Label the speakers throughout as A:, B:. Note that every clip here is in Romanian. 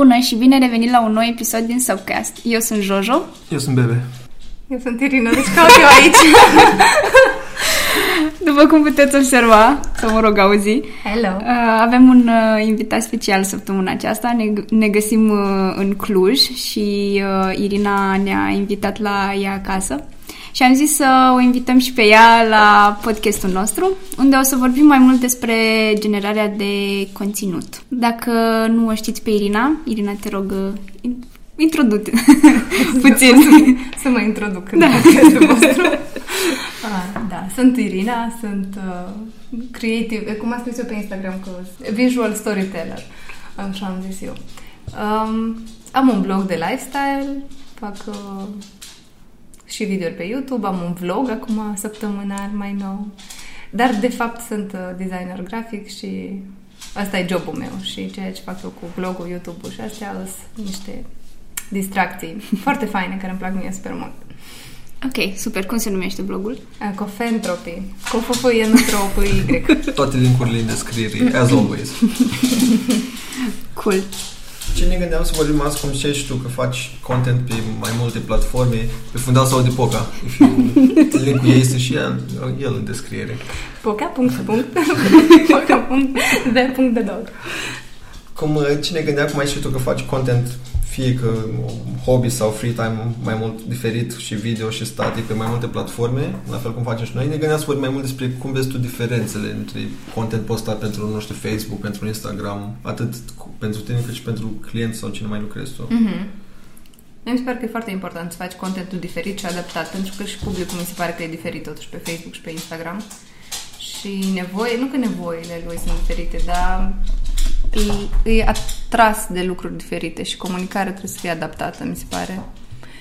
A: Bună și bine revenit la un nou episod din Subcast. Eu sunt Jojo.
B: Eu sunt Bebe.
C: Eu sunt Irina, deci caut eu aici.
A: După cum puteți observa, sau mă rog auzi,
C: Hello.
A: uh, avem un uh, invitat special săptămâna aceasta. Ne, ne găsim uh, în Cluj și uh, Irina ne-a invitat la ea acasă. Și am zis să o invităm și pe ea la podcastul nostru, unde o să vorbim mai mult despre generarea de conținut. Dacă nu o știți pe Irina, Irina, te rog, uh, introdu-te puțin.
C: să mă introduc în da. podcastul vostru. Ah, da, sunt Irina, sunt uh, creative, cum am scris eu pe Instagram, că visual storyteller, așa am zis eu. Um, am un blog de lifestyle, fac uh, și videouri pe YouTube, am un vlog acum săptămânal mai nou, dar de fapt sunt uh, designer grafic și asta e jobul meu și ceea ce fac eu cu blogul, YouTube-ul și astea sunt niște distracții foarte faine care îmi plac mie super mult.
A: Ok, super. Cum se numește blogul?
C: Cofentropy. Cofofăie într-o cu Y.
B: Toate linkurile în descriere, as always.
A: cool.
B: Ce ne gândeam să vorbim azi, cum știi și tu, că faci content pe mai multe platforme, pe Fundal sau de Poca. Linkul ei este și el, el în descriere.
C: Poca, punct, punct, poca, punct, de punct de dog.
B: Cum, ce ne gândeam, cum ai și tu, că faci content fie că hobby sau free time mai mult diferit și video și static pe mai multe platforme, la fel cum facem și noi, ne gândeam să vorbim mai mult despre cum vezi tu diferențele între content postat pentru, nu știu, Facebook, pentru Instagram, atât pentru tine cât și pentru clienți sau cine mai lucrezi tu.
C: Mm-hmm. Mi se pare că e foarte important să faci contentul diferit și adaptat, pentru că și publicul mi se pare că e diferit totuși pe Facebook și pe Instagram. Și nevoie, nu că nevoile lui sunt diferite, dar e, e atras de lucruri diferite și comunicarea trebuie să fie adaptată, mi se pare.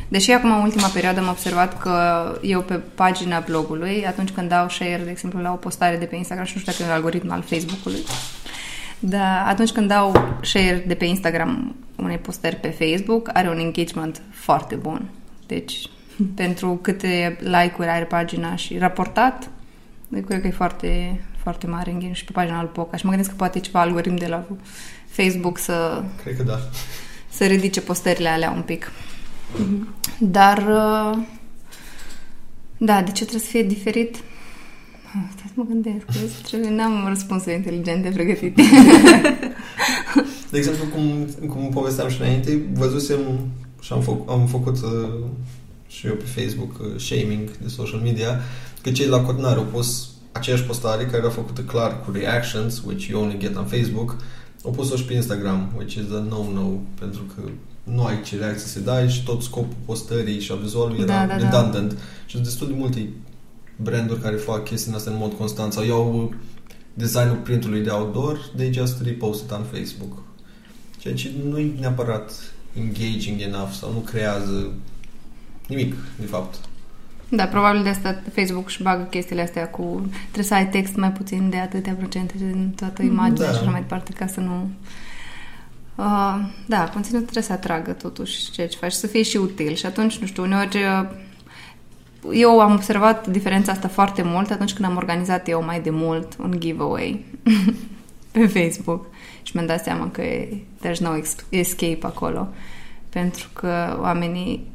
C: Deși acum, în ultima perioadă, am observat că eu pe pagina blogului, atunci când dau share, de exemplu, la o postare de pe Instagram, și nu știu dacă e un algoritm al Facebook-ului, dar atunci când dau share de pe Instagram unei postări pe Facebook, are un engagement foarte bun. Deci, pentru câte like-uri are pagina și raportat, cred că e foarte, foarte mare engagement și pe pagina lui Poca și mă gândesc că poate ceva algoritm de la Facebook să...
B: Cred că da.
C: Să ridice postările alea un pic. Mm-hmm. Dar... Uh, da, de ce trebuie să fie diferit? Ah, stai să mă gândesc. Trebuie, n-am răspunsuri inteligente pregătite.
B: de exemplu, cum, cum povesteam și înainte, văzusem și am, făc, am făcut uh, și eu pe Facebook uh, shaming de social media, că cei la Cotnar au pus aceeași postare care era făcută clar cu reactions, which you only get on Facebook, au pus-o și pe Instagram, which is a no-no, pentru că nu ai ce reacție să dai și tot scopul postării și a vizualului era da, da, redundant. Da. Și sunt destul de multe branduri care fac chestii astea în mod constant sau iau designul printului de outdoor, they just repost it on Facebook. Ceea ce nu e neapărat engaging enough sau nu creează nimic, de fapt.
C: Da, probabil de asta Facebook își bagă chestiile astea cu trebuie să ai text mai puțin de atâtea procente din toată imaginea da. și așa mai departe ca să nu... Uh, da, conținutul trebuie să atragă totuși ceea ce faci, să fie și util și atunci, nu știu, uneori uh, eu am observat diferența asta foarte mult atunci când am organizat eu mai de mult un giveaway pe Facebook și mi-am dat seama că there's no escape acolo pentru că oamenii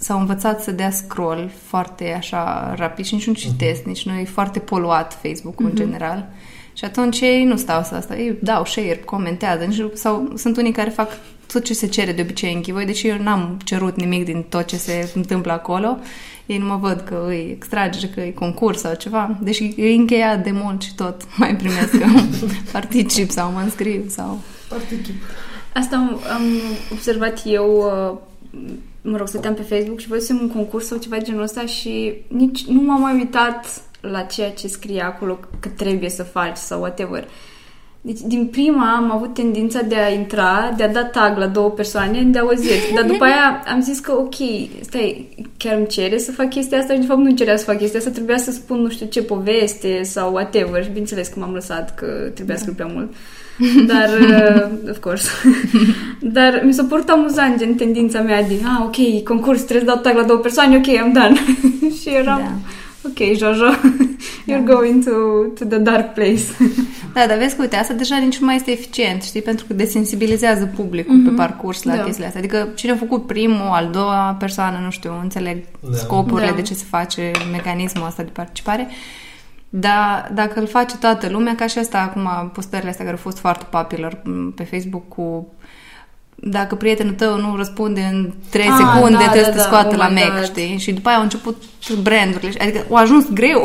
C: s-au învățat să dea scroll foarte așa rapid și nici nu citesc, uh-huh. nici nu e foarte poluat Facebook-ul uh-huh. în mhm. general. Și atunci ei nu stau să asta, ei dau share, comentează, nici, sau sunt unii care fac tot ce se cere de obicei în giveaway, deși eu n-am cerut nimic din tot ce se întâmplă acolo. Ei nu mă văd că îi extrage, că e concurs sau ceva, deși e încheiat de mult și tot mai primesc că particip sau mă înscriu sau...
B: Particip.
A: Asta am, am observat eu uh, mă rog, stăteam pe Facebook și văzusem un concurs sau ceva de genul ăsta și nici nu m-am mai uitat la ceea ce scrie acolo că trebuie să faci sau whatever. Deci, din prima am avut tendința de a intra, de a da tag la două persoane, de auzit. Dar după aia am zis că, ok, stai, chiar îmi cere să fac chestia asta și de fapt nu cerea să fac chestia asta, trebuia să spun nu știu ce poveste sau whatever. Și bineînțeles că m-am lăsat că trebuia să scriu prea mult. Dar, uh, of course. Dar mi s-a părut amuzant, gen tendința mea de, ah, ok, concurs, trebuie să dau tag la două persoane, ok, am done. și eram, da. ok, Jojo, you're da. going to, to the dark place.
C: Da, dar vezi că, uite, asta deja nici nu mai este eficient, știi? Pentru că desensibilizează publicul mm-hmm. pe parcurs la da. chestiile astea. Adică cine a făcut primul, al doua persoană, nu știu, înțeleg da. scopurile da. de ce se face, mecanismul ăsta de participare. Dar dacă îl face toată lumea, ca și asta acum, postările astea care au fost foarte popular pe Facebook cu dacă prietenul tău nu răspunde în 3 ah, secunde, da, trebuie da, să te da, scoată da, la Mac, God. știi? Și după aia au început brandurile, adică au ajuns greu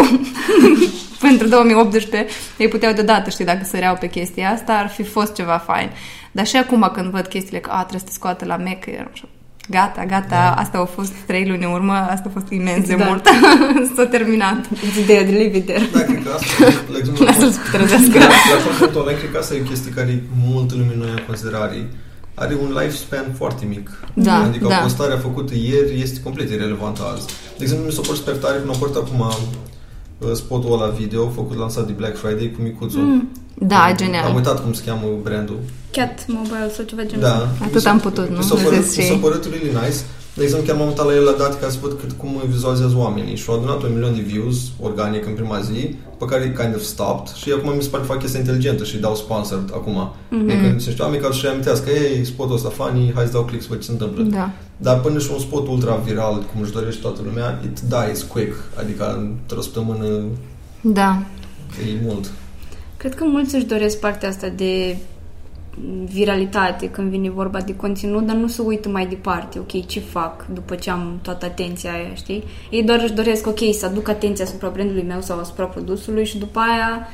C: pentru 2018, ei puteau deodată, știi, dacă săreau pe chestia asta, ar fi fost ceva fain. Dar și acum când văd chestiile că a, trebuie să te scoată la Mac, eram așa, Gata, gata, da. asta au fost trei luni în urmă, asta a fost imens de da. mult. S-a terminat.
A: It's dead, leave it there.
B: Da, cred că asta, la exemplu,
C: Lasă-l să trezească.
B: La, la cred că asta e o chestie care multă lume nu ia în considerare are un lifespan foarte mic.
C: Da,
B: adică
C: da.
B: postarea făcută ieri este complet irrelevantă azi. De exemplu, mi s-a părut super tare când am părut acum uh, spotul ăla video făcut lansat de Black Friday cu micuțul. Mm.
C: Da, genial.
B: Am uitat cum se cheamă brandul.
A: Cat Mobile sau ceva genul
B: Da.
C: Atât am putut, nu?
B: Mi s-a părut, mi s-a părut really nice. De exemplu, chiar m-am uitat la el la dat ca să văd cât, cum vizualizează oamenii și au adunat un milion de views organic în prima zi, pe care kind of stopped și acum mi se pare că fac chestia inteligentă și dau sponsored acum. Mm-hmm. Adică sunt niște oameni care și amintească, ei, spotul ăsta funny, hai să dau click să văd ce se întâmplă.
C: Da.
B: Dar până și un spot ultra viral, cum își dorește toată lumea, it dies quick, adică într-o săptămână
C: da.
B: e mult.
A: Cred că mulți își doresc partea asta de viralitate când vine vorba de conținut, dar nu se uită mai departe, ok, ce fac după ce am toată atenția aia, știi? Ei doar își doresc, ok, să aduc atenția asupra brandului meu sau asupra produsului și după aia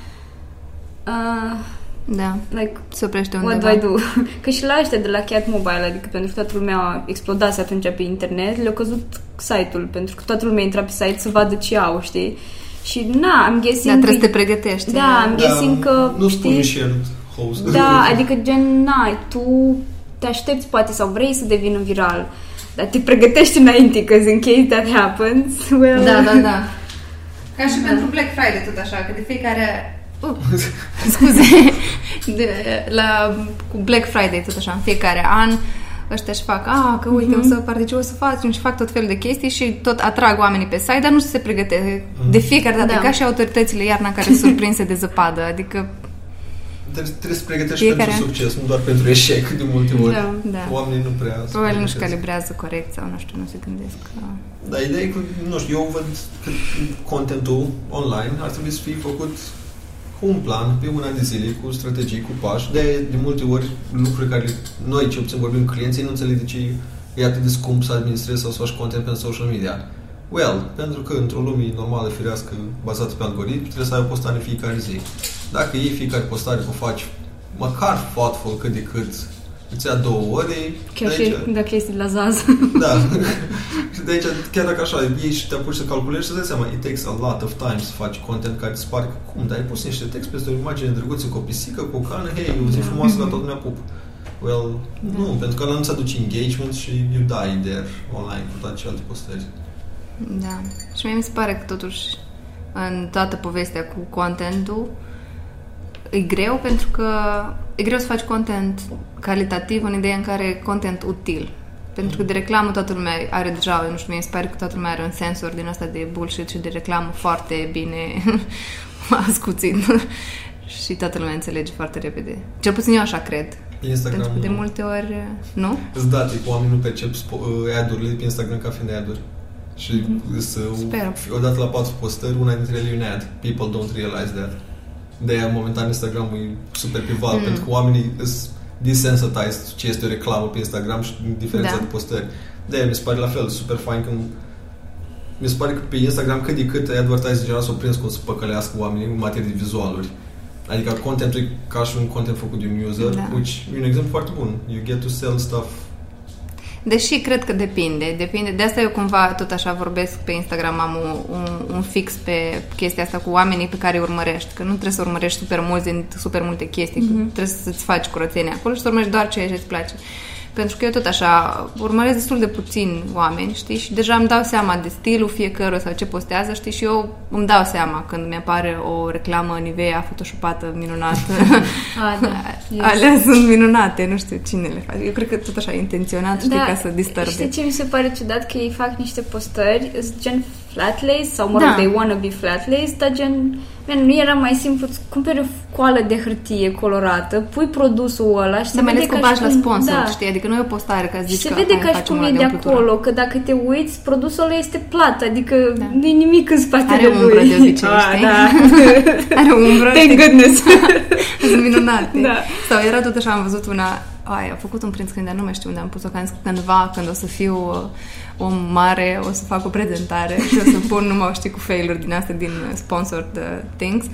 A: uh,
C: da,
A: like,
C: se oprește
A: undeva. What do I do? Că și la ăștia de la Cat Mobile, adică pentru că toată lumea explodase atunci pe internet, le-a căzut site-ul, pentru că toată lumea intra pe site să vadă ce au, știi? Și na, am guessing... Da,
C: trebuie să te pregătești.
A: Da, am guessing da, că,
B: nu știi... și el host.
A: Da, adică gen, na, tu te aștepți poate sau vrei să devină viral, dar te pregătești înainte, că in case that happens, well...
C: Da, da, da. Ca și da. pentru Black Friday, tot așa, că de fiecare... Uh, scuze, de, la, cu Black Friday, tot așa, în fiecare an, ăștia își fac, a, că uite, mm-hmm. o să particip, o să fac, și fac tot felul de chestii și tot atrag oamenii pe site, dar nu se pregătesc. Mm-hmm. De fiecare dată, da. ca și autoritățile iarna care sunt surprinse de zăpadă, adică
B: trebuie, trebuie să pregătești Fiecare... pentru succes, nu doar pentru eșec de multe ori.
C: Da, da.
B: Oamenii nu prea
C: Probabil nu-și calibrează corect sau nu știu, nu se gândesc că...
B: Da, ideea e că, nu știu, eu văd că contentul online ar trebui să fie făcut cu un plan, pe una de zile, cu strategii, cu pași. De, de multe ori lucruri care noi, ce obțin vorbim cu clienții, nu înțeleg de ce e atât de scump să administrezi sau să faci content pentru social media. Well, pentru că într-o lume normală, firească, bazată pe algoritmi, trebuie să ai o postare fiecare zi. Dacă iei fiecare postare o faci măcar thoughtful cât de cât, îți ia două ore.
A: Chiar și aici, dacă este la zaz.
B: Da. și de aici, chiar dacă așa, iei și te apuci să calculezi și să dai seama, it takes a lot of time să faci content care îți pare că cum, dar ai pus niște text peste o imagine drăguță cu o pisică, cu o cană, hei, o zi da. frumoasă la toată lumea pup. Well, da. nu, pentru că ăla nu-ți aduce engagement și you die there online cu toate celelalte postări.
C: Da. Și mie mi se pare că totuși în toată povestea cu contentul e greu pentru că e greu să faci content calitativ în ideea în care content util. Pentru că de reclamă toată lumea are deja, nu știu, mie sper că toată lumea are un sensor din asta de bullshit și de reclamă foarte bine ascuțit. și toată lumea înțelege foarte repede. Cel puțin eu așa cred.
B: Instagram,
C: Pentru că de multe ori, nu?
B: Îți da, tipo, oamenii nu percep ad-urile pe Instagram ca fiind ad-uri. Și mm-hmm. să,
C: Sper.
B: odată la patru postări, una dintre ele e un ad. People don't realize that. De aia, momentan, Instagram e super privat, mm. pentru că oamenii sunt desensitized ce este o reclamă pe Instagram și diferența da. de postări. De aia mi se pare la fel, super fain când mi se pare că pe Instagram cât de cât advertising general s-au prins cum să păcălească oamenii în materie de vizualuri. Adică contentul e ca și un content făcut de un user, da. which e un exemplu foarte bun. You get to sell stuff
C: Deși cred că depinde, depinde. De asta eu cumva tot așa vorbesc pe Instagram, am un, un, un fix pe chestia asta cu oamenii pe care îi urmărești. Că nu trebuie să urmărești super mulți din super multe chestii, mm-hmm. trebuie să-ți faci curățenia acolo și să urmărești doar ceea ce îți place. Pentru că eu tot așa urmăresc destul de puțin oameni, știi, și deja îmi dau seama de stilul fiecăruia sau ce postează, știi, și eu îmi dau seama când mi apare o reclamă Nivea photoshopată minunată.
A: A, da.
C: Yes. Alea sunt minunate, nu știu cine le face. Eu cred că tot așa intenționat, știi,
A: da,
C: ca să disturbe.
A: Știi ce mi se pare ciudat? Că ei fac niște postări, gen flat lace, sau mă rog, da. they wanna be flat lace, dar gen Man, nu era mai simplu, îți cumperi o coală de hârtie colorată, pui produsul ăla și se
C: Da, mai
A: vede
C: ales că
A: ca
C: bagi
A: și
C: la
A: cum-
C: sponsor,
A: da.
C: știi? Adică nu e o postare ca să
A: Și
C: zici
A: se
C: că
A: vede
C: hai,
A: ca și
C: facem
A: cum
C: una
A: e
C: de
A: de
C: umplutură.
A: acolo, că dacă te uiți, produsul ăla este plat, adică
C: Da.
A: nu e nimic în spatele
C: Are
A: lui.
C: umbră de obicei,
A: Ah,
C: știi?
A: da.
C: Are umbră,
A: Thank goodness.
C: sunt minunate.
A: Da.
C: Sau era tot așa, am văzut una, ai, a făcut un print screen, dar nu mai știu unde am pus-o, că am zis că cândva, când o să fiu uh, om mare, o să fac o prezentare și o să pun numai, știi, cu failuri din astea, din sponsored uh, things.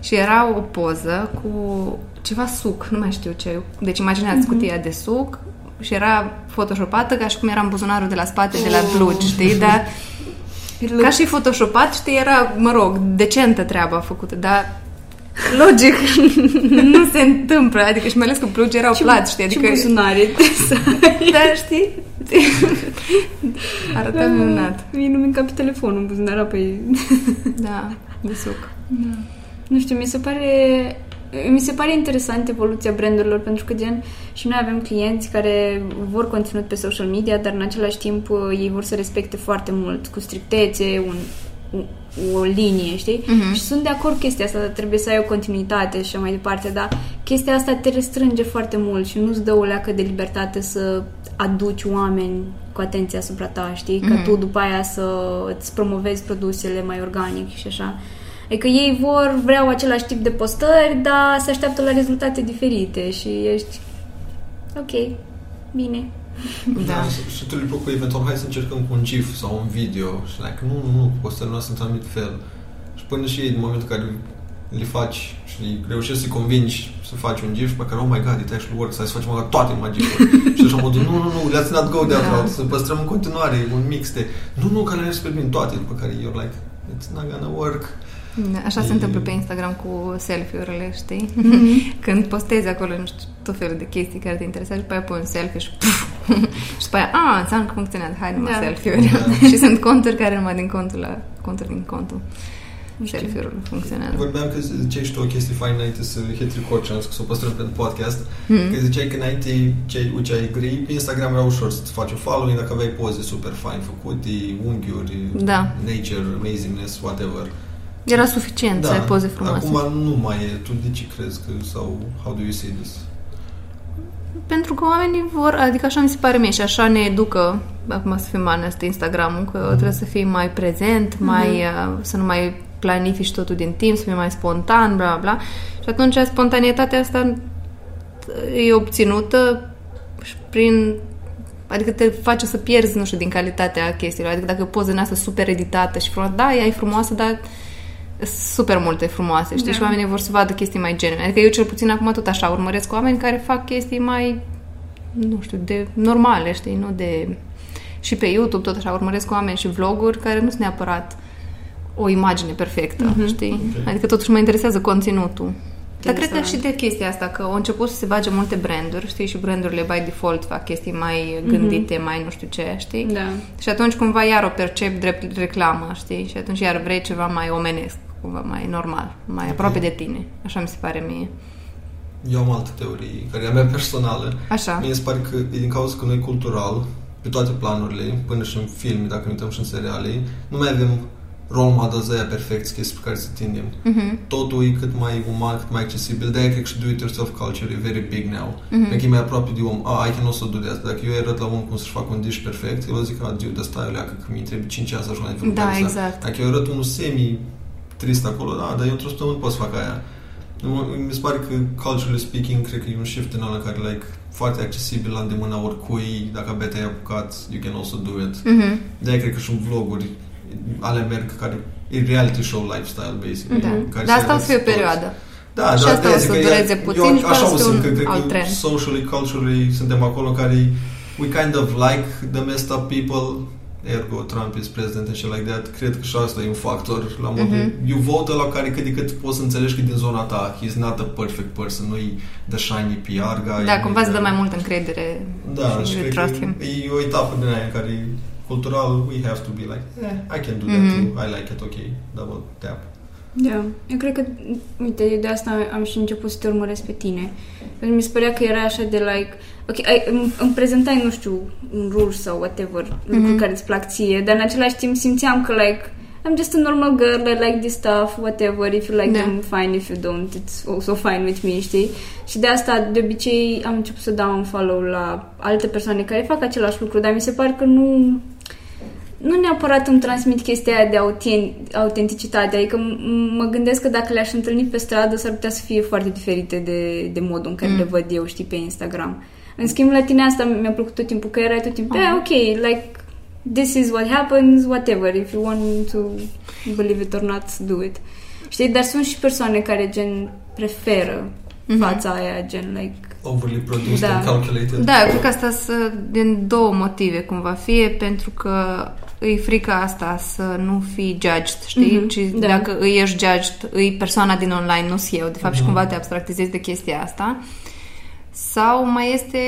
C: Și era o poză cu ceva suc, nu mai știu ce. Deci imagineați cutia de suc și era photoshopată ca și cum era în buzunarul de la spate de la blugi, știi? Dar ca și photoshopat, știi, era, mă rog, decentă treaba făcută, dar logic nu se întâmplă, adică și mai ales că blugi erau plați, știi,
A: Ce
C: adică...
A: buzunare să
C: Da, știi? Arăta minunat.
A: Mie nu mi pe telefonul în buzunar, apoi...
C: Da, de suc.
A: Nu știu, mi se pare... Mi se pare interesant evoluția brandurilor pentru că, gen, și noi avem clienți care vor conținut pe social media, dar în același timp uh, ei vor să respecte foarte mult, cu strictețe, un, o, o linie, știi?
C: Mhm.
A: Și sunt de acord cu chestia asta, trebuie să ai o continuitate și așa mai departe, dar chestia asta te restrânge foarte mult și nu-ți dă o leacă de libertate să aduci oameni cu atenție asupra ta, știi? Ca
C: Mhm.
A: tu după aia să îți promovezi produsele mai organic și așa. Adică ei vor, vreau același tip de postări, dar se așteaptă la rezultate diferite și ești ok, bine.
C: Da.
B: Și tu le propui eventual, hai să încercăm cu un GIF sau un video. Și like, nu, nu, nu, postările noastre sunt anumit fel. Și până și ei, în momentul în care le faci și reușești să-i convingi să faci un GIF, pe care, oh my god, it actually works, hai să facem măcar toate numai GIF-uri. și așa modul, nu, nu, nu, let's not go that
C: Da.
B: route, să păstrăm în continuare un mix de, nu, nu, că le super bine toate, după care you're like, it's not gonna work.
C: Da, Așa se
B: E-
C: întâmplă pe Instagram cu selfie-urile, știi? Când postezi acolo, nu știu, tot felul de chestii care te interesează și după aia pui un selfie și puf, și după aia, a, înseamnă că funcționează, hai numai
A: Da.
C: selfie-uri.
B: Da.
C: și sunt conturi care numai din contul la conturi din contul.
A: Nu știu.
C: Selfie-ul funcționează.
B: Vorbeam că ziceai și tu o chestie faină înainte să hit record și am zis că să o păstrăm pentru podcast.
C: Mm.
B: Că ziceai că înainte ce, ce ai gri, pe Instagram era ușor să-ți faci un following dacă aveai poze super fain făcute, unghiuri,
C: Da.
B: nature, amazingness, whatever.
C: Era suficient să ai poze frumoase.
B: Da. Acum nu mai e. Tu de ce crezi că, sau how do you see this?
C: Pentru că oamenii vor, adică așa mi se pare mie și așa ne educă, acum să fim honest, Instagram-ul, că trebuie să fii mai prezent, mai, uh, să nu mai planifici totul din timp, să fii mai spontan, bla bla. Și atunci spontanitatea asta e obținută și prin Adică te face să pierzi, nu știu, din calitatea chestiilor. Adică dacă e o poză în asta super editată și frumoasă, da, ea e frumoasă, dar sunt super multe frumoase, știi?
A: Da.
C: Și oamenii vor să vadă chestii mai genuine. Adică eu cel puțin acum tot așa urmăresc oameni care fac chestii mai, nu știu, de normale, știi? Nu de... Și pe YouTube tot așa urmăresc oameni și vloguri care nu sunt neapărat o imagine perfectă,
A: Mhm.
C: știi?
B: Ok.
C: Adică totuși mă interesează conținutul. Dar cred că
A: Interesant.
C: și de chestia asta, că au început să se bage multe branduri, știi, și brandurile by default fac chestii mai gândite, mai nu știu ce, știi?
A: Da.
C: Și atunci cumva iar o percep drept reclamă, știi? Și atunci iar vrei ceva mai omenesc, cumva mai normal, mai aproape de tine. Așa mi se pare mie.
B: Eu am altă teorie, care e a mea personală.
C: Așa.
B: Mie se pare că e din cauza că noi cultural, pe toate planurile, până și în filme, dacă ne uităm și în seriale, nu mai avem role models aia perfecți, chestii pe care să tindem.
C: Mhm.
B: Totul e cât mai uman, cât mai accesibil. De-aia cred că și do-it-yourself culture e very big now.
C: Mhm.
B: Pentru că e mai aproape de om. Ah, I can also do that. Dacă eu arăt la om cum să-și facă un dish perfect, el o zic, ah, dude, ăsta e o leacă, că mi trebuie 5 ani să ajung la nivelul
C: Da,
B: ăsta.
C: exact.
B: Dacă eu arăt unul semi trist acolo, da, dar eu într-o săptămână pot să fac aia. Nu- Mi se pare că, culturally speaking, cred că e un shift în ăla care, like, foarte accesibil la îndemâna oricui, dacă abia te-ai apucat, you can also do it.
C: Mhm.
B: De-aia cred că și în vloguri ale merg care e reality show lifestyle, basically.
C: Da.
B: în care
C: Dar
B: se
C: asta o să fie o
B: arăți toți.
C: perioadă.
B: Da,
C: Și
B: da,
C: asta
B: de-aia
C: o
B: zic
C: să
B: că
C: dureze
B: e-
C: puțin
B: eu
C: și
B: așa
C: după
B: o
C: aia
B: simt,
C: un
B: că cred
C: alt
B: că
C: trend.
B: socially, culturally suntem acolo care we kind of like the messed up people ergo Trump is president and shit like that cred că și asta e un factor la modul
C: Mhm.
B: you vote la care cât de cât poți să înțelegi că e din zona ta he's not a perfect person nu e the shiny PR guy
C: Da, cumva îți dă
B: nu e-
C: mai multă încredere
B: da,
C: și
B: și
C: you
B: cred
C: trust
B: că
C: him.
B: e o etapă din aia în care cultural we have to be like eh, I can do that
C: Mhm.
B: too I like it, ok double tap
A: Da, eu cred că, uite, eu de asta am și început să te urmăresc pe tine. Pentru că mi se părea că era așa de like, ok, ai, îmi, îmi prezentai, nu știu, un ruj sau whatever, mm-hmm. lucruri care îți plac ție, dar în același timp simțeam că, like, I'm just a normal girl, I like this stuff, whatever, if you like
C: Da.
A: them, fine, if you don't, it's also fine with me, știi? Și de asta, de obicei, am început să dau un follow la alte persoane care fac același lucru, dar mi se pare că nu nu neapărat îmi transmit chestia aia de autent, autenticitate, adică m- mă gândesc că dacă le-aș întâlni pe stradă s-ar putea să fie foarte diferite de, de modul în care
C: Mm.
A: le văd eu, știi, pe Instagram. În schimb, la tine asta mi-a plăcut tot timpul, că erai tot timpul,
C: Ah.
A: yeah, ok, like, this is what happens, whatever, if you want to believe it or not, do it. Știi, dar sunt și persoane care, gen, preferă
C: Mhm.
A: fața aia, gen, like,
B: Overly produced
A: Da.
B: and calculated.
C: Da, eu cred că asta sunt din două motive, cumva. Fie pentru că îi frica asta să nu fii judged, știi?
A: Mhm,
C: Ci
A: da.
C: dacă îi ești judged, îi persoana din online, nu eu, de fapt, și
B: Mhm.
C: cumva te abstractizezi de chestia asta. Sau mai este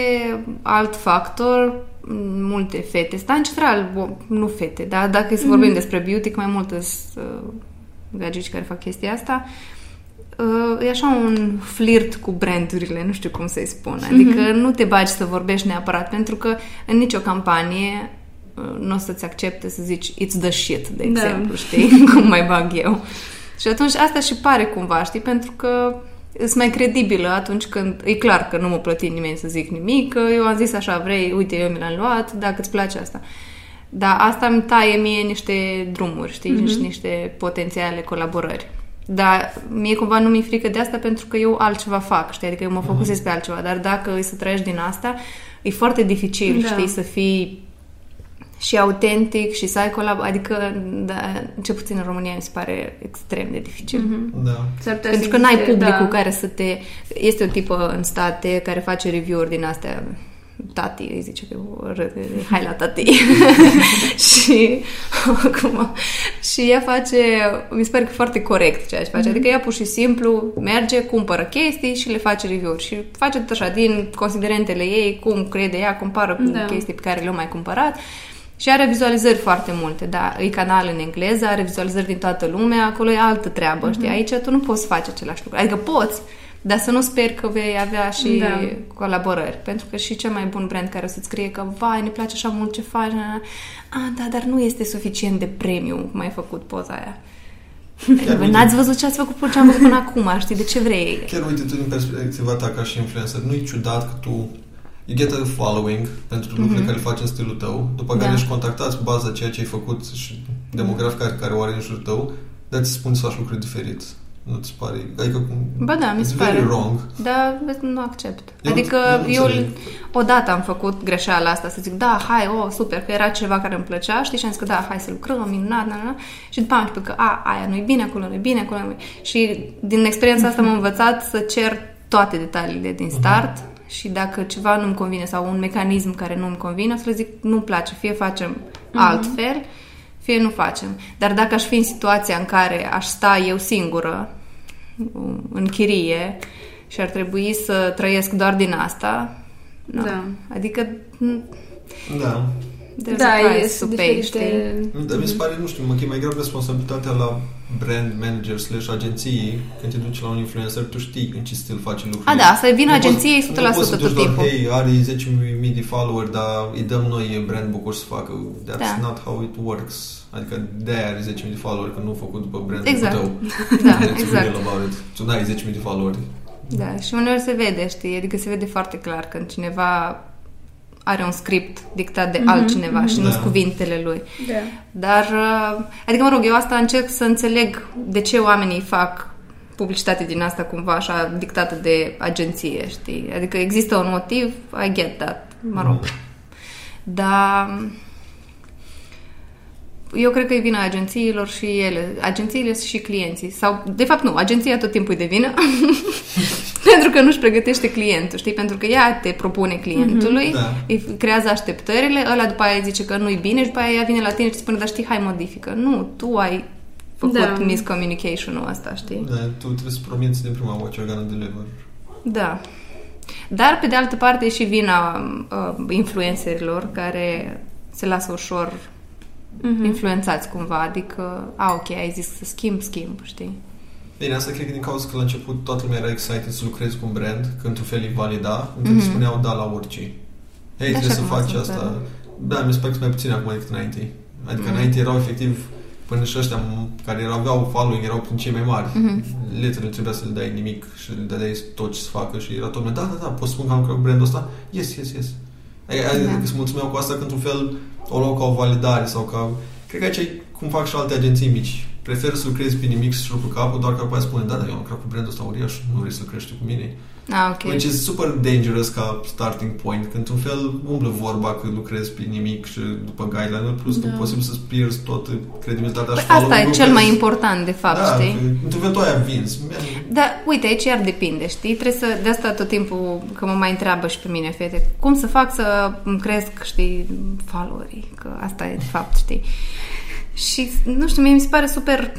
C: alt factor, m, multe fete, dar în general, bo- nu fete, dar dacă e să vorbim despre beauty, că mai mult sunt uh, gagici care fac chestia asta, uh, e așa un flirt cu brandurile, nu știu cum să-i spun. Adică nu te bagi să vorbești neapărat, pentru că în nicio campanie uh, nu o să-ți accepte să zici it's the shit, de
A: Da.
C: exemplu, știi? cum mai bag eu. Și atunci asta și pare cumva, știi? Pentru că sunt mai credibilă atunci când e clar că nu mă plăti nimeni să zic nimic, că eu am zis așa, vrei, uite, eu mi l-am luat, dacă îți place asta. Dar asta îmi taie mie niște drumuri, știi, mm-hmm. și niște potențiale colaborări. Dar mie cumva nu mi-e frică de asta pentru că eu altceva fac, știi, adică eu mă focusez pe altceva, dar dacă e să trăiești din asta, e foarte dificil,
A: Da.
C: știi, să fii și autentic și să ai colab, adică, da, ce puțin în România mi se pare extrem de dificil. Mm-hmm.
B: Da.
A: s-ar putea
C: Pentru
A: să
C: că n-ai
A: existe,
C: publicul
A: da.
C: care să te... Este o tipă în state care face review-uri din astea tati, îi zice că râde, hai la tati. și acum, și ea face, mi se pare că foarte corect ceea ce face. Adică ea pur și simplu merge, cumpără chestii și le face review-uri. Și face tot așa, din considerentele ei, cum crede ea, compară cu
A: Da.
C: chestii pe care le-au mai cumpărat. Și are vizualizări foarte multe, da, e canal în engleză, are vizualizări din toată lumea, acolo e altă treabă, știi? Aici tu nu poți face același lucru. Adică poți, dar să nu speri că vei avea și
A: Da.
C: colaborări. Pentru că și cel mai bun brand care o să-ți scrie că, vai, ne place așa mult ce faci, na, na. a, da, dar nu este suficient de premium cum ai făcut poza aia. Adică,
B: uite-
C: N-ați văzut ce ați făcut, ce am făcut până acum, știi? De ce vrei?
B: Chiar uite tu din perspectiva ta ca și influencer, nu e ciudat că tu you get a following pentru lucrurile care le faci în stilul tău, după care
C: Mhm. Da.
B: ești contactați pe baza ceea ce ai făcut și demograf care, care o are în jurul tău, dar ți spun să faci lucruri diferit. Nu ți pare? Adică cum...
C: Ba da, mi
B: it's
C: se
B: very
C: pare.
B: wrong.
C: Da, vezi, nu accept.
B: Eu nu-
C: adică
B: eu nu
C: eu,
B: înțeleg.
C: odată am făcut greșeala asta, să zic, da, hai, oh, super, că era ceva care îmi plăcea, știi, și am zis că da, hai să lucrăm, minunat, na, na, na. Și după am început că, a, aia nu-i bine, acolo nu-i bine, acolo nu Și din experiența asta m-am învățat să cer toate detaliile din start și dacă ceva nu-mi convine sau un mecanism care nu-mi convine, o să le zic, nu-mi place, fie facem altfel, fie nu facem. Dar dacă aș fi în situația în care aș sta eu singură în chirie și ar trebui să trăiesc doar din asta, nu.
A: Da.
C: Adică m,
B: Da.
C: there's
A: Da,
C: a price
A: e
C: to pay, știi?
A: diferite...
B: Dar mi se pare, nu știu, mă, că e mai grav responsabilitatea la brand manager slash agenții când te duci la un influencer, tu știi în ce stil face lucrurile.
C: A, da, asta e vina
B: Nu poți-
C: agenției 100%
B: nu poți să duci
C: tot
B: doar,
C: timpul.
B: Hei, are 10.000 de follower, dar îi dăm noi brand book să facă. That's
C: Da.
B: not how it works. Adică de-aia are 10.000 de follower, că nu a făcut după brand
C: Exact.
B: tău.
C: Da,
B: Let's be
C: exact.
B: real about it. Tu n-ai 10.000 de follower.
C: Da, și uneori se vede, știi? Adică se vede foarte clar când cineva are un script dictat de altcineva și nu
B: Da.
C: cuvintele lui.
A: Da.
C: Dar, uh, adică, mă rog, eu asta încerc să înțeleg de ce oamenii fac publicitate din asta cumva așa dictată de agenție, știi? Adică există un motiv, I get that, mă rog. Dar eu cred că e vina agențiilor și ele. Agențiile și clienții. Sau, de fapt, nu. Agenția tot timpul e de vină. pentru că nu-și pregătește clientul, știi? Pentru că ea te propune clientului,
B: Da.
C: îi creează așteptările, ăla după aia zice că nu-i bine și după aia ea vine la tine și îți spune, dar știi, hai modifică. Nu, tu ai făcut
A: Da.
C: miscommunication-ul ăsta, știi?
B: Da, tu trebuie să promiți din prima what you're gonna deliver.
C: Da. Dar, pe de altă parte, e și vina uh, influencerilor care se lasă ușor
A: Mhm.
C: influențați cumva, adică, a, ok, ai zis să schimb, schimb, știi?
B: Bine, asta cred că din cauza că la început toată lumea era excited să lucrezi cu un brand, că într-un fel îi valida, încât
C: Mhm.
B: mm-hmm. spuneau da la orice. Hei,
C: Da,
B: trebuie
C: așa
B: să
C: cum
B: faci
C: sunt,
B: asta.
C: da.
B: Da, mi se pare că sunt mai puțin acum decât înainte. Adică
C: Mhm.
B: înainte erau efectiv până și ăștia care aveau following erau prin cei mai mari. Mm-hmm. Literally trebuia să le dai nimic și le dai tot ce să facă și era tot da, da, da, poți spun că am lucrat cu brandul ăsta? Yes, yes, yes. Adică da. îți mulțumeau cu asta că într-un fel o luau ca o validare sau ca... Cred că aici e cum fac și alte agenții mici. Prefer să lucrezi pe nimic și să cu capul, doar că apoi spune, da, da, eu am lucrat cu brandul ăsta uriaș, nu vrei să crești cu mine.
C: Ah, ok.
B: Which is super dangerous ca starting point, când un fel umblă vorba că lucrezi pe nimic și după guideline plus da. că posibil să-ți pierzi tot credibilitatea
C: păi Asta e cel mai important, de fapt,
B: da,
C: știi?
B: Într-un fel tu aia vinzi.
C: Da, uite, aici iar depinde, știi? Trebuie să, de asta tot timpul, că mă mai întreabă și pe mine, fete, cum să fac să cresc, știi, followerii, că asta e de fapt, știi? Și, nu știu, mie mi se pare super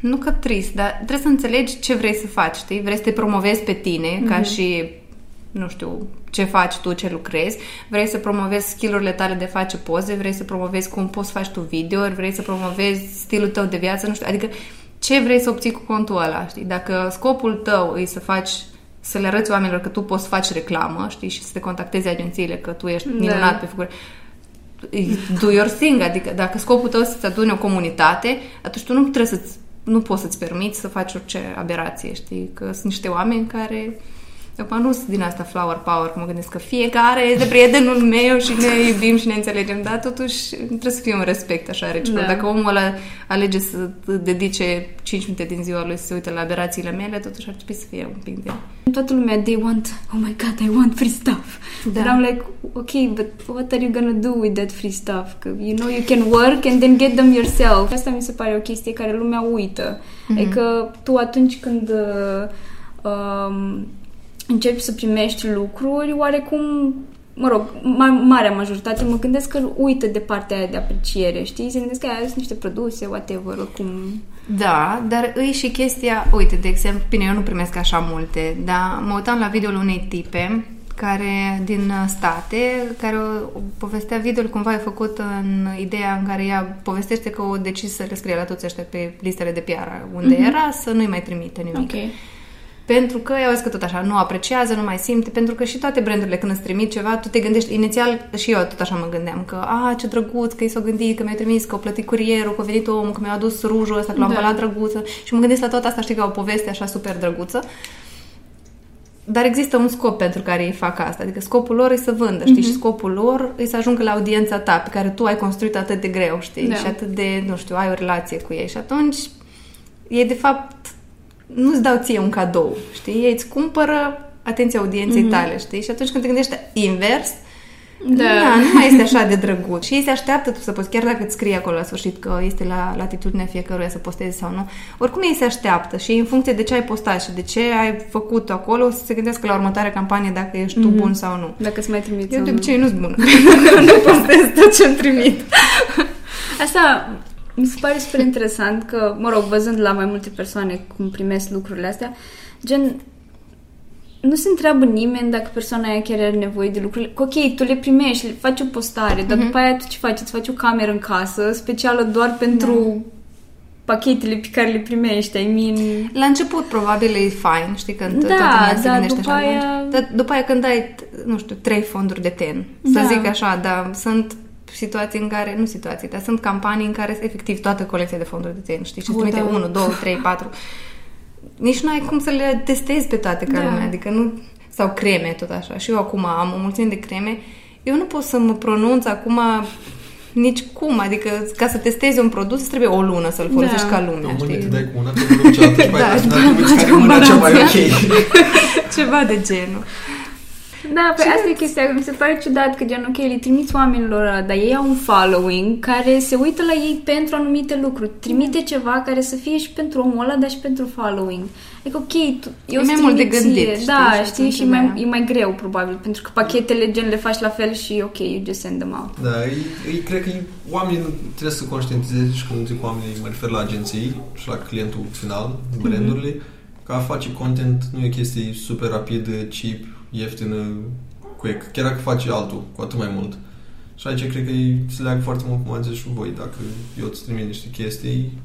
C: nu că trist, dar trebuie să înțelegi ce vrei să faci, știi? Vrei să te promovezi pe tine, mm-hmm. ca mhm. și, nu știu, ce faci tu, ce lucrezi, vrei să promovezi skillurile tale de face poze, vrei să promovezi cum poți să faci tu video vrei să promovezi stilul tău de viață, nu știu, adică ce vrei să obții cu contul ăla, știi? Dacă scopul tău e să faci să le arăți oamenilor că tu poți să faci reclamă, știi, și să te contactezi agențiile că tu ești da. minunat da. pe figură, do your thing, adică dacă scopul tău să-ți adune o comunitate, atunci tu nu trebuie să-ți nu poți să-ți permiți să faci orice aberație, știi? Că sunt niște oameni care Acum nu sunt din asta flower power, că mă gândesc că fiecare este prietenul meu și ne iubim și ne înțelegem, dar totuși trebuie să fie un respect așa reciproc. Da. Dacă omul ăla alege să dedice 5 minute din ziua lui să se uite la aberațiile mele, totuși ar trebui să fie un pic de...
A: Toată lumea, they want, oh my god, I want free stuff. Da. And I'm like, okay, but what are you gonna do with that free stuff? Că, you know, you can work and then get them yourself. Asta mi se pare o chestie care lumea uită. Mm-hmm. Adică tu atunci când uh, um, începi să primești lucruri, oarecum mă rog, ma- marea majoritate mă gândesc că uită de partea aia de apreciere, știi? Se gândesc că aia sunt niște produse, whatever, oricum...
C: Da, dar îi și chestia, uite, de exemplu, bine, eu nu primesc așa multe, dar mă uitam la videoul unei tipe care din state, care o, povestea video cumva e făcut în ideea în care ea povestește că o decis să le scrie la toți ăștia pe listele de PR unde mm-hmm. era să nu-i mai trimite nimic. Okay. Pentru că, eu că tot așa, nu apreciază, nu mai simte, pentru că și toate brandurile când îți trimit ceva, tu te gândești, inițial și eu tot așa mă gândeam, că a, ce drăguț, că i s-o gândit, că mi-a trimis, că o plătit curierul, că a venit omul, că mi-a adus rujul ăsta, că l-am da. drăguță și mă gândesc la tot asta, știi, ca o poveste așa super drăguță. Dar există un scop pentru care ei fac asta. Adică scopul lor e să vândă, știi? Mm-hmm. Și scopul lor e să ajungă la audiența ta, pe care tu ai construit atât de greu, știi? Da. Și atât de, nu știu, ai o relație cu ei. Și atunci, ei de fapt nu-ți dau ție un cadou, știi? Ei îți cumpără atenția audienței mm-hmm. tale, știi? Și atunci când te gândești invers, da. da, nu mai este așa de drăguț. Și ei se așteaptă tu să poți, chiar dacă îți scrie acolo la sfârșit că este la latitudinea fiecăruia să postezi sau nu, oricum ei se așteaptă și în funcție de ce ai postat și de ce ai făcut acolo, o să se gândească la următoarea campanie dacă ești mm-hmm. tu mhm. bun sau nu.
A: Dacă îți mai trimit
C: Eu de obicei nu sunt bună. nu postez tot ce-mi trimit.
A: Asta mi se pare super interesant că, mă rog, văzând la mai multe persoane cum primesc lucrurile astea, gen, nu se întreabă nimeni dacă persoana aia chiar are nevoie de lucrurile. Ok, tu le primești, le faci o postare, dar mm-hmm. după aia tu ce faci? Îți faci o cameră în casă specială doar pentru da. pachetele pe care le primești. I mean...
C: La început probabil e fain, știi, când da, toată lumea se da, gândește după așa. Aia... Dar după aia când ai, nu știu, trei fonduri de ten, da. să zic așa, dar sunt situații în care, nu situații, dar sunt campanii în care efectiv toată colecția de fonduri de ten, știi, și îți trimite 1, 2, 3, 4. Nici nu ai cum să le testezi pe toate ca da. lumea, adică nu... Sau creme, tot așa. Și eu acum am o mulțime de creme. Eu nu pot să mă pronunț acum nici cum, adică ca să testezi un produs trebuie o lună să-l folosești da. ca lumea,
B: știi? te dai cu una, te cu cealaltă și mai da, care mâna cea mai ok.
C: Ceva de genul.
A: Da, pe asta e chestia. Mi se pare ciudat că, gen, ok, le trimiți oamenilor ăla, dar ei au un following care se uită la ei pentru anumite lucruri. Trimite mm. ceva care să fie și pentru omul ăla, dar și pentru following. Adică, ok, tu, eu
C: e mai mult de gândit, știi,
A: Da, știi, și mai, e mai greu, probabil, pentru că pachetele, gen, le faci la fel și, ok, you just send them out.
B: Da, ei, ei cred că oamenii trebuie să conștientizeze și când zic oamenii, mă refer la agenții și la clientul final, brandurile, mm-hmm. că a face content nu e o chestie super rapidă, cheap, ieftină, quick. Chiar dacă faci altul, cu atât mai mult. Și aici cred că se leagă foarte mult, cum ați zis și voi. Dacă eu îți trimit niște chestii,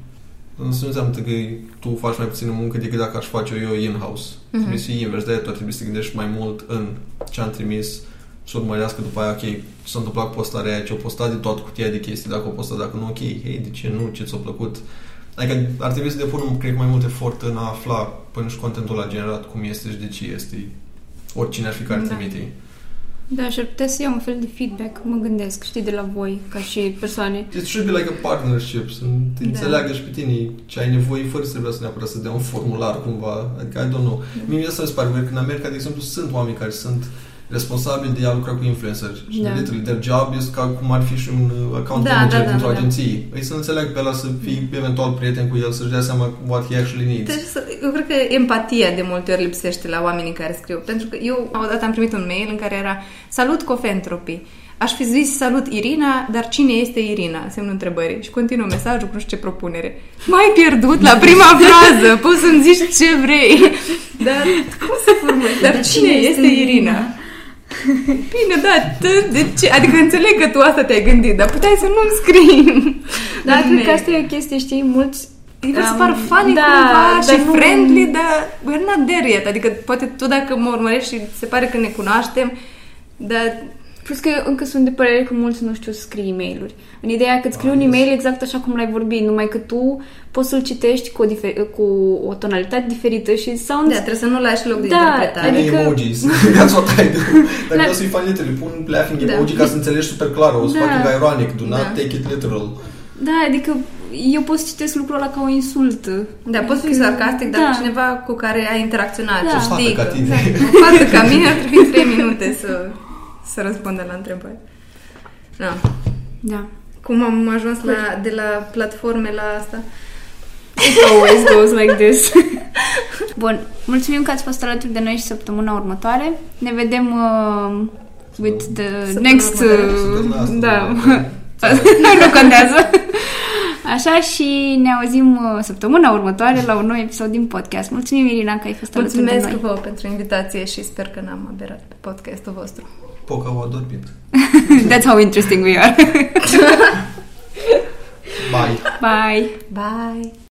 B: nu înseamnă că tu faci mai puțină muncă decât dacă aș face eu in-house. Mm-hmm. Trebuie să fie invers, de-aia tu ar trebui să te gândești mai mult în ce am trimis, să urmărească după aia, ok, ce s-a întâmplat cu postarea aia, ce o postat de toată cutia de chestii, dacă o postat, dacă nu, ok, hei, de ce nu, ce ți-a plăcut. Adică ar trebui să depun, cred mai mult efort în a afla până și contentul la generat, cum este și de ce este, oricine ar fi care
A: Da.
B: trimite.
A: Da, și ar putea să iau un fel de feedback, mă gândesc, știi, de la voi, ca și persoane.
B: It should be like a partnership, să te
A: Da.
B: înțeleagă și pe tine ce ai nevoie, fără să trebuie să neapărat să dea un formular cumva. Adică, I don't know.
A: Da.
B: Mie asta mi se pare weird, că în America, de exemplu, sunt oameni care sunt responsabili de a lucra cu influencer. Și
A: Da.
B: literally, their job is ca cum ar fi și un uh, account
C: Da,
B: manager
C: da, da,
B: dintr-o
C: da, da.
B: agenție. Îi să înțeleg pe ăla să fii eventual prieten cu el, să-și dea seama what he actually needs.
C: Deci, să- eu cred că empatia de multe ori lipsește la oamenii care scriu. Pentru că eu odată am primit un mail în care era Salut Cofentropii. Aș fi zis salut Irina, dar cine este Irina? Semnul întrebării. Și continuă mesajul cu nu știu ce propunere. M-ai pierdut la prima frază. Poți să-mi zici ce vrei. Dar cum să formulezi? Dar cine este Irina? Bine, da, t- de ce? Adică înțeleg că tu asta te-ai gândit, dar puteai să nu-mi scrii.
A: Dar
C: un
A: cred că
C: mail.
A: asta e o chestie, știi, mulți...
C: E vreau să
A: Um,
C: par funny
A: da,
C: cumva
A: dar
C: și
A: nu-
C: friendly, dar we're not there yet. Adică poate tu dacă mă urmărești și se pare că ne cunoaștem, dar
A: Plus că eu încă sunt de părere că mulți nu știu să scrie e mail În ideea că îți scrii
B: Ah,
A: un
B: yes.
A: e-mail exact așa cum l-ai vorbit, numai că tu poți să-l citești cu o, difer- cu o tonalitate diferită și sound...
C: da, trebuie să nu lași loc de
A: Da,
C: interpretare.
B: Pune
A: Adică-
B: emojis. That's what I do. Dacă
A: La-
B: vreau să-i fac literally, pun laughing
C: Da.
B: emoji ca să înțelegi super clar. O să
A: Da.
B: fucking ironic. Do not
C: Da.
B: take it literal.
A: Da, adică eu pot să citesc lucrul ăla ca o insultă.
C: Da, poți fi sarcastic, dar
A: Da.
C: cineva cu care ai interacționat
A: Da.
C: și
B: O fată
C: știi
B: ca
C: că-
B: tine.
C: Da, o fată ca mine ar trebui 3 minute să, să răspundă la întrebări. Da.
A: Da.
C: Cum am ajuns la, de la platforme la asta?
A: It always goes like this. Bun, mulțumim că ați fost alături de noi și săptămâna următoare. Ne vedem uh, with the
C: Săptămâna
A: next...
C: următoare.
A: Uh,
B: Săptămâna asta,
A: da.
B: da.
A: nu contează. Așa și ne auzim uh, săptămâna următoare la un nou episod din podcast. Mulțumim, Irina, că ai fost alături de
C: Mulțumesc
A: noi.
C: vouă pentru invitație și sper că n-am aberat pe podcastul vostru.
B: Poca o adormit.
A: That's how interesting we are.
B: Bye.
A: Bye!
C: Bye!